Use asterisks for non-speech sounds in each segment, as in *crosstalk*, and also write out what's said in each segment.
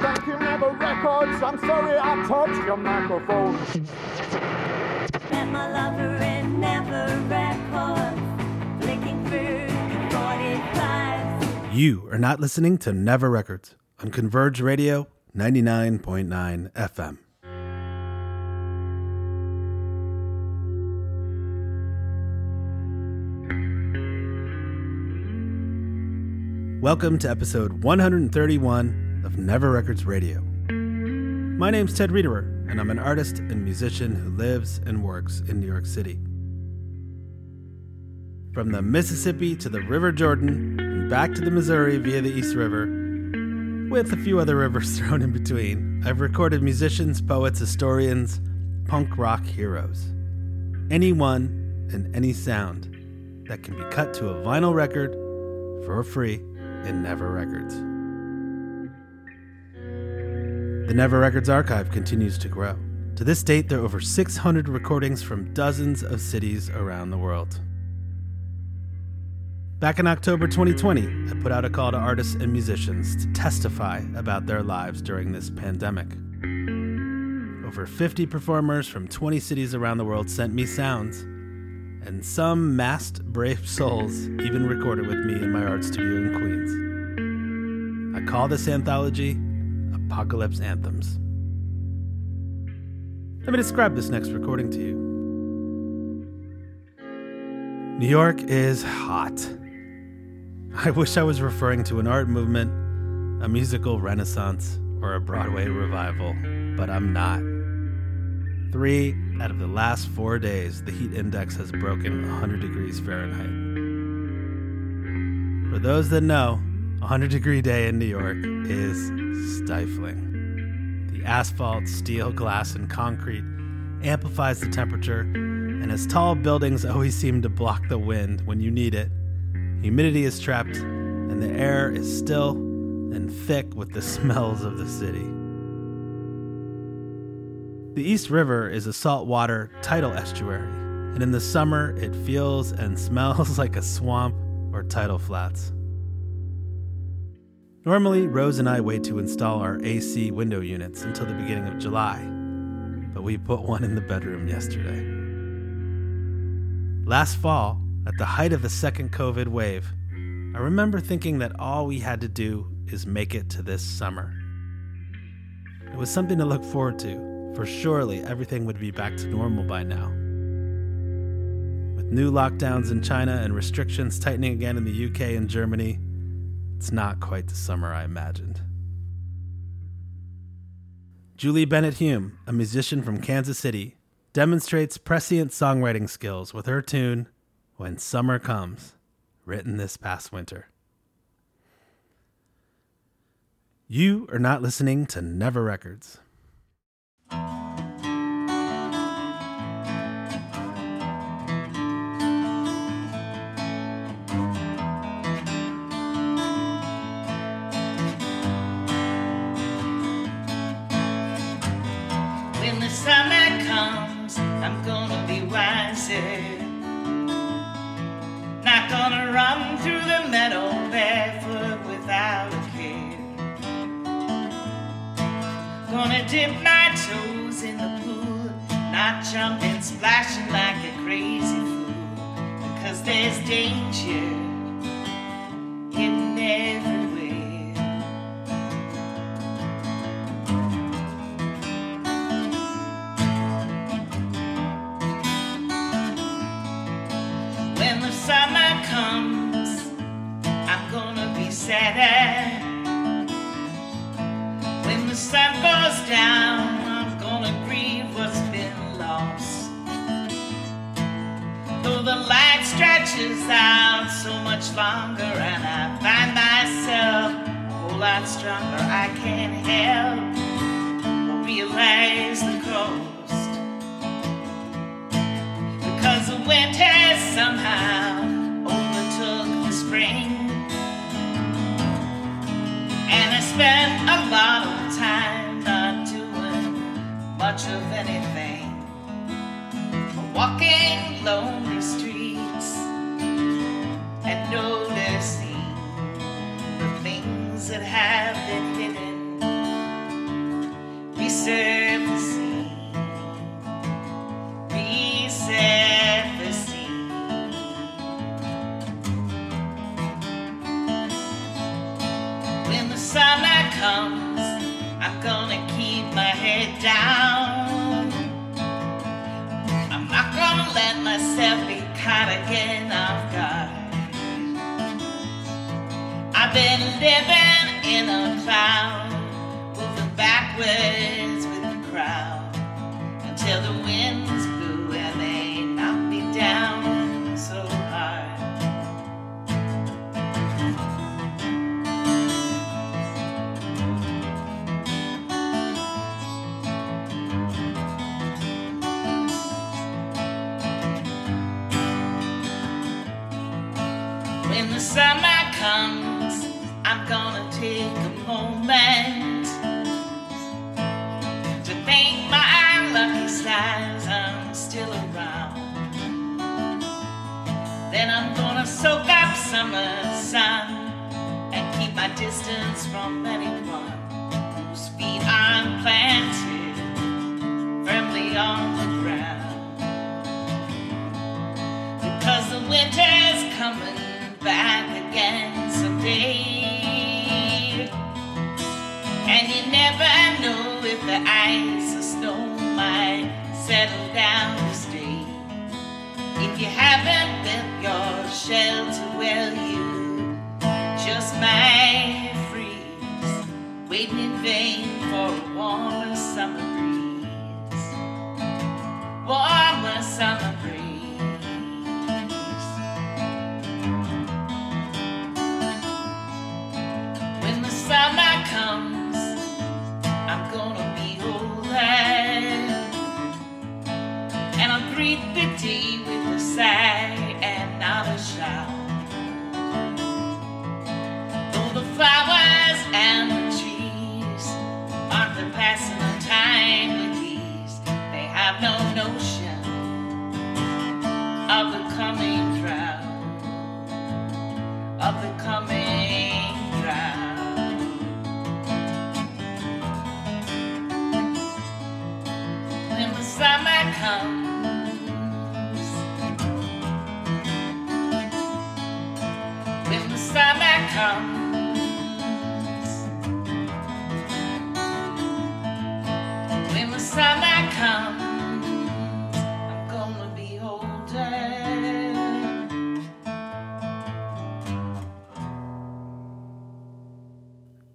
Thank you, Never Records. I'm sorry I touched your microphone. Met my lover in Never Records, flicking through 45. You are not listening to Never Records on Converge Radio 99.9 FM. Welcome to episode 131 of Never Records Radio. My name's Ted Riederer, and I'm an artist and musician who lives and works in New York City. From the Mississippi to the River Jordan and back to the Missouri via the East River, with a few other rivers *laughs* thrown in between, I've recorded musicians, poets, historians, punk rock heroes. Anyone and any sound that can be cut to a vinyl record for free in Never Records. The Never Records archive continues to grow. To this date, there are over 600 recordings from dozens of cities around the world. Back in October 2020, I put out a call to artists and musicians to testify about their lives during this pandemic. Over 50 performers from 20 cities around the world sent me sounds, and some masked brave *laughs* souls even recorded with me in my art studio in Queens. I call this anthology Apocalypse Anthems. Let me describe this next recording to you. New York is hot. I wish I was referring to an art movement, a musical renaissance, or a Broadway revival, but I'm not. Three out of the last four days, the heat index has broken 100 degrees Fahrenheit. For those that know, 100 degree day in New York is stifling. The asphalt, steel, glass, and concrete amplifies the temperature, and as tall buildings always seem to block the wind when you need it, humidity is trapped, and the air is still and thick with the *laughs* smells of the city. The East River is a saltwater tidal estuary, and in the summer it feels and *laughs* smells like a swamp or tidal flats. Normally, Rose and I wait to install our AC window units until the beginning of July, but we put one in the bedroom yesterday. Last fall, at the height of the second COVID wave, I remember thinking that all we had to do is make it to this summer. It was something to look forward to, for surely everything would be back to normal by now. With new lockdowns in China and restrictions tightening again in the UK and Germany, it's not quite the summer I imagined. Julie Bennett Hume, a musician from Kansas City, demonstrates prescient songwriting skills with her tune, When Summer Comes, written this past winter. You are not listening to Never Records. sad. When the sun goes down, I'm gonna grieve what's been lost. Though the light stretches out so much longer, and I find myself a whole lot stronger, I can't help but realize the cost. Because the wind has somehow Spent a lot of time not doing much of anything. Walking lonely streets and noticing the things that have been hidden. Again off guard. I've been living in a cloud, moving backwards with the crowd until the winds winter's coming back again someday. And you never know if the ice or snow might settle down to stay. If you haven't built your shelter well, you just might freeze, waiting in vain for a warmer summer breeze. Warmer summer breeze. Greet the day with a sigh and not a shout.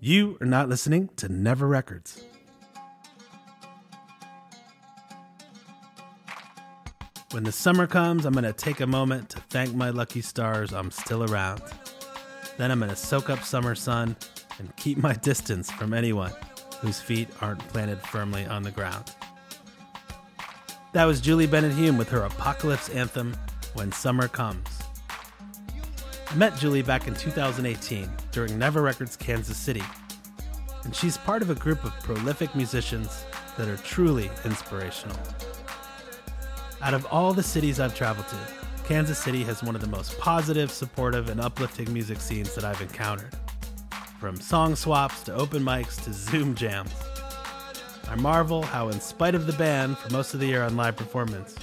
You are not listening to Never Records. When the summer comes, I'm going to take a moment to thank my lucky stars I'm still around. Then I'm going to soak up summer sun and keep my *laughs* distance from anyone whose feet aren't planted firmly on the ground. That was Julie Bennett Hume with her apocalypse anthem, When Summer Comes. I met Julie back in 2018 during Never Records Kansas City, and she's part of a group of prolific musicians that are truly inspirational. Out of all the cities I've traveled to, Kansas City has one of the most positive, supportive, and uplifting music scenes that I've encountered. From song swaps to open mics to Zoom jams. I marvel how, in spite of the ban for most of the year on live performance,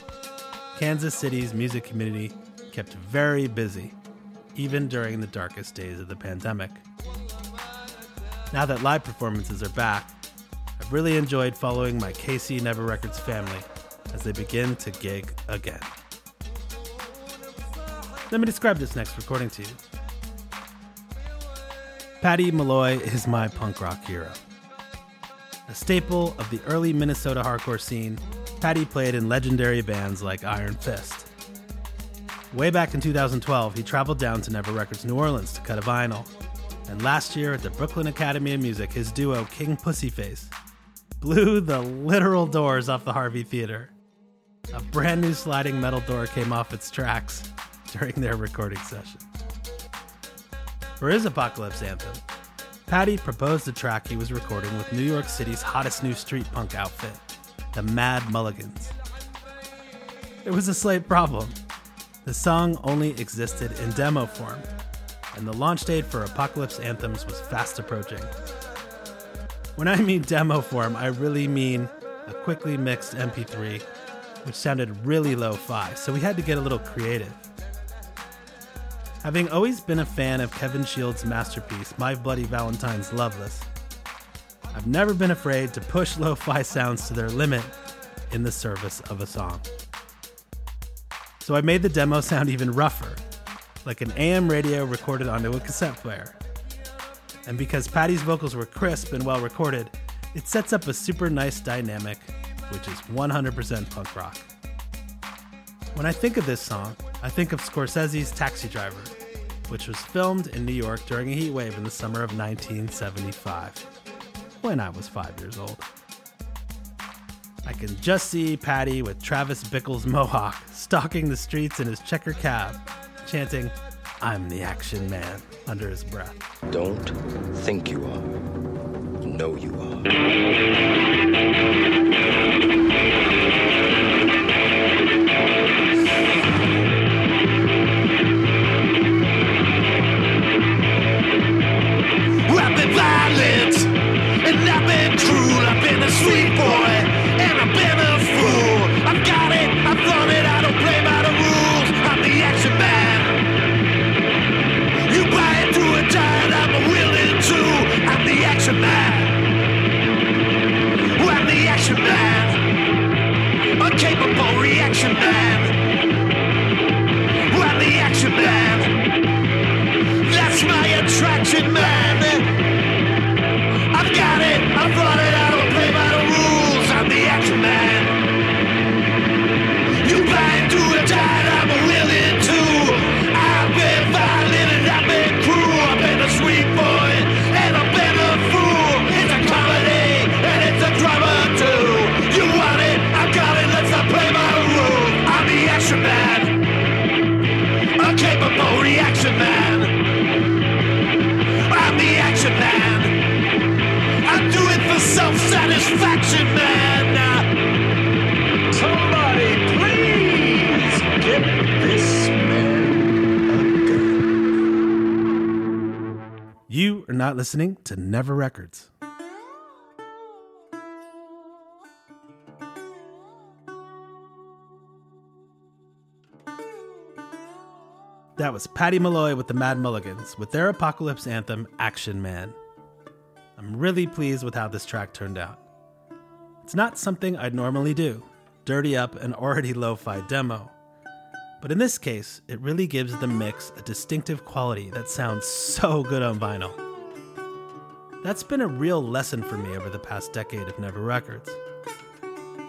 Kansas City's music community kept very busy, even during the darkest days of the pandemic. Now that live performances are back, I've really enjoyed following my KC Never Records family as they begin to gig again. Let me describe this next recording to you. Patty Malloy is my punk rock hero. A staple of the early Minnesota hardcore scene, Patty played in legendary bands like Iron Fist. Way back in 2012, he traveled down to Never Records New Orleans to cut a vinyl. And last year at the Brooklyn Academy of Music, his duo King Pussyface blew the literal doors off the Harvey Theater. A brand new sliding metal door came off its tracks *laughs* during their recording session. For his apocalypse anthem, Patty proposed a track he was recording with New York City's hottest new street punk outfit, the Mad Mulligans. There was a slight problem. The song only existed in demo form, and the launch date for Apocalypse Anthems was fast approaching. When I mean demo form, I really mean a quickly mixed MP3, which sounded really lo fi, so we had to get a little creative. Having always been a fan of Kevin Shields' masterpiece, My Bloody Valentine's Loveless, I've never been afraid to push lo fi sounds to their limit in the service of a song. So I made the demo sound even rougher, like an AM radio recorded onto a cassette player. And because Patty's vocals were crisp and well recorded, it sets up a super nice dynamic, which is 100% punk rock. When I think of this song, I think of Scorsese's Taxi Driver, which was filmed in New York during a heat wave in the summer of 1975, when I was five years old. I can just see Patty with Travis Bickle's mohawk stalking the streets in his checker cab, chanting, I'm the action man, under his breath. Don't think you are. Know you are. Attraction, man. Are not listening to Never Records. That was Patty Malloy with the Mad Mulligans with their apocalypse anthem, Action Man. I'm really pleased with how this track turned out. It's not something I'd normally do, dirty up an already lo fi demo. But in this case, it really gives the mix a distinctive quality that sounds so good on vinyl. That's been a real lesson for me over the past decade of Never Records.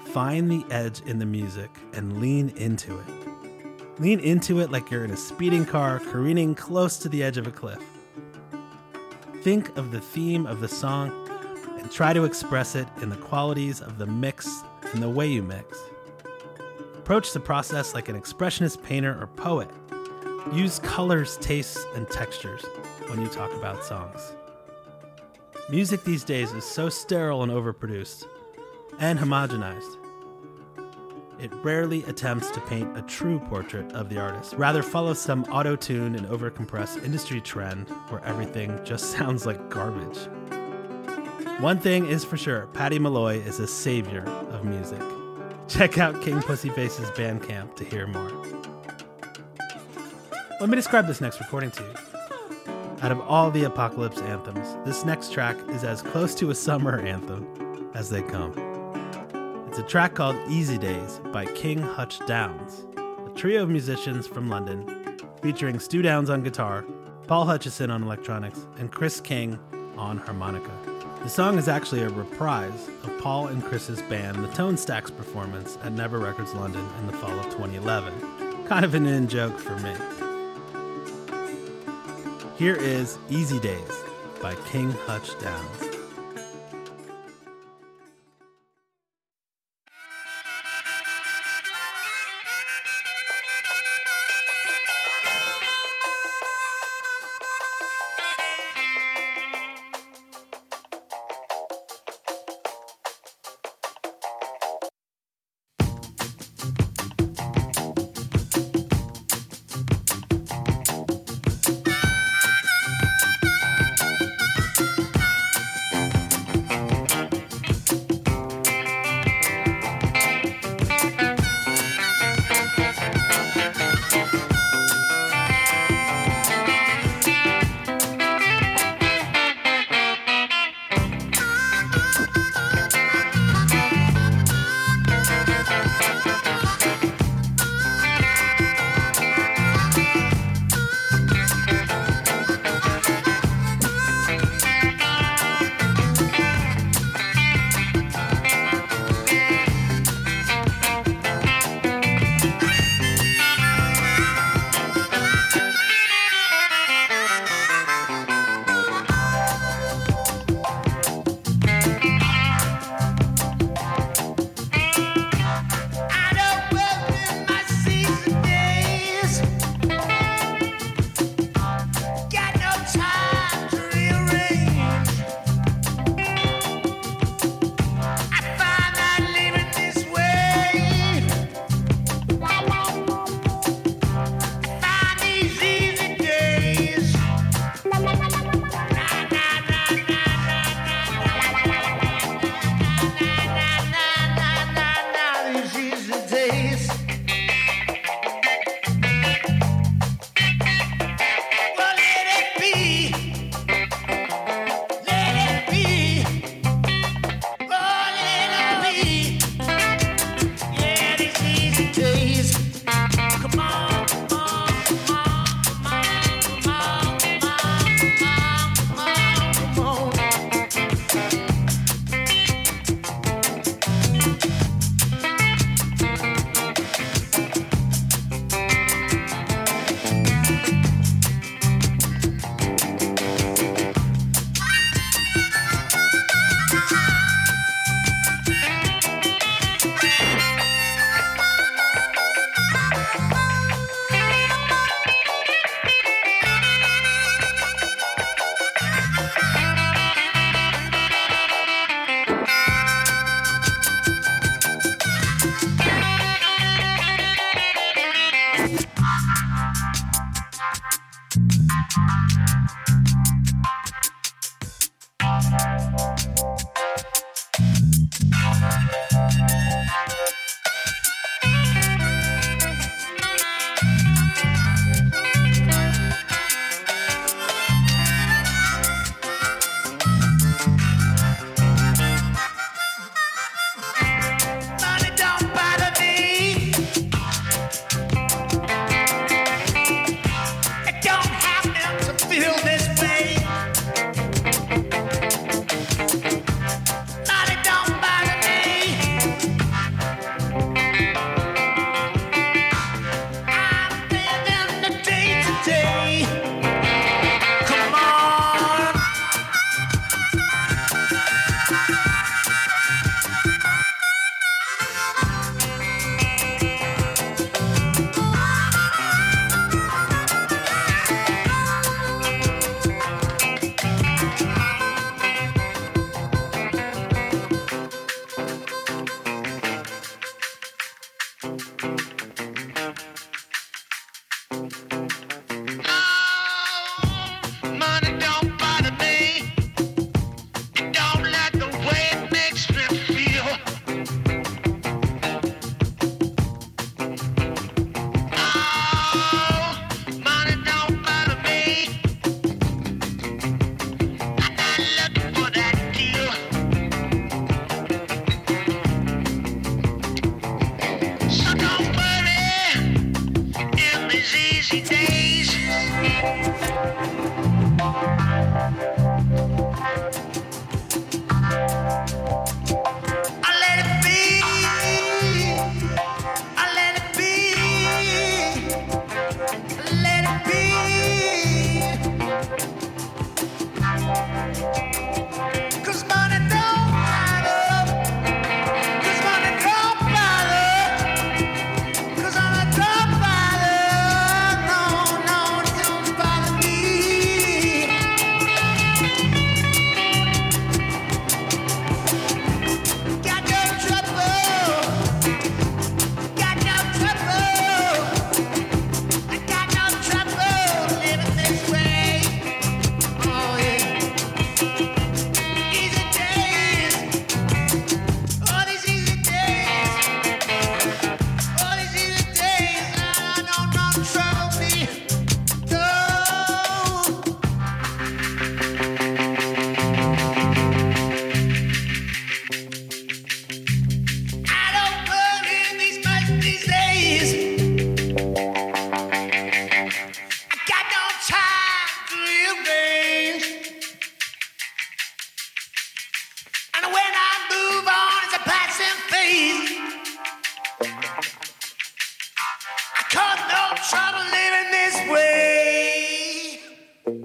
Find the edge in the music and lean into it. Lean into it like you're in a speeding car careening close to the edge of a cliff. Think of the theme of the song and try to express it in the qualities of the mix and the way you mix. Approach the process like an expressionist painter or poet. Use colors, tastes, and textures when you talk about songs. Music these days is so sterile and overproduced and homogenized. It rarely attempts to paint a true portrait of the artist, rather follows some auto-tune and overcompressed industry trend where everything just *laughs* sounds like garbage. One thing is for sure, Patty Malloy is a savior of music. Check out King Pussyface's Bandcamp to hear more. Let me describe this next recording to you. Out of all the Apocalypse anthems, this next track is as close to a summer anthem as they come. It's a track called Easy Days by King Hutch Downs, a trio of musicians from London, featuring Stu Downs on guitar, Paul Hutchison on electronics, and Chris King on harmonica. The song is actually a reprise of Paul and Chris's band The Tone Stacks performance at Never Records London in the fall of 2011. Kind of an in joke for me. Here is Easy Days by King Hutch Downs.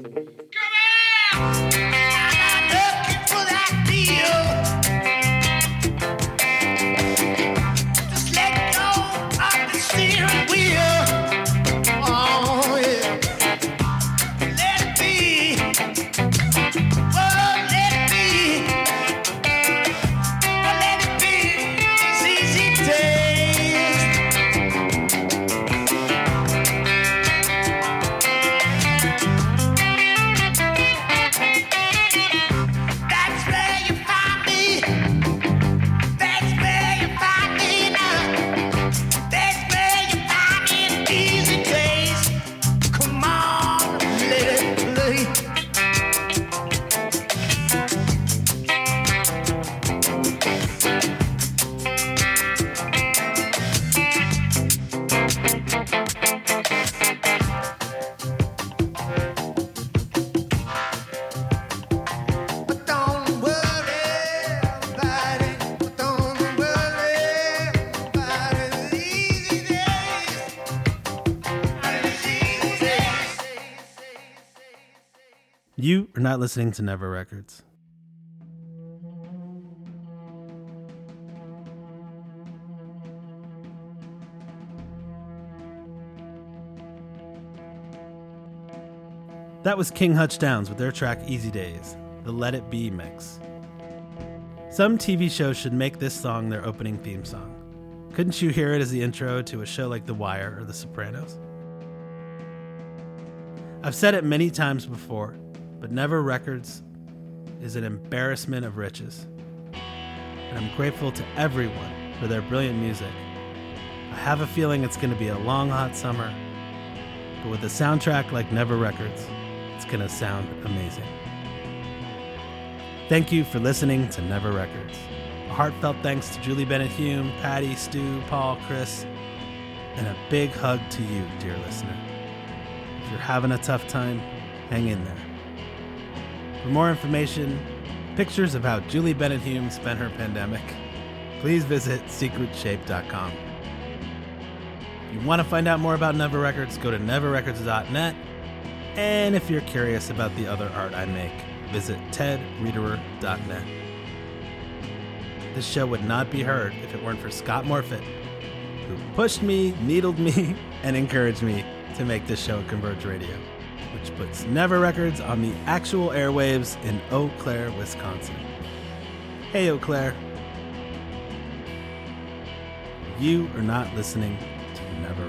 Good Are not listening to Never Records. That was King Hutch Downs with their track Easy Days, the Let It Be mix. Some TV shows should make this song their opening theme song. Couldn't you hear it as the intro to a show like The Wire or The Sopranos? I've said it many times before, but Never Records is an embarrassment of riches. And I'm grateful to everyone for their brilliant music. I have a feeling it's going to be a long, hot summer, but with a soundtrack like Never Records, it's going to sound amazing. Thank you for listening to Never Records. A heartfelt thanks to Julie Bennett Hume, Patty, Stu, Paul, Chris, and a big hug to you, dear listener. If you're having a tough time, hang in there. For more information, pictures of how Julie Bennett Hume spent her pandemic, please visit secretshape.com. If you want to find out more about Never Records, go to neverrecords.net. And if you're curious about the other art I make, visit tedriederer.net. This show would not be heard if it weren't for Scott Morfitt, who pushed me, needled me, *laughs* and encouraged me to make this show at Converge Radio, which puts Never Records on the actual airwaves in Eau Claire, Wisconsin. Hey, Eau Claire. You are not listening to Never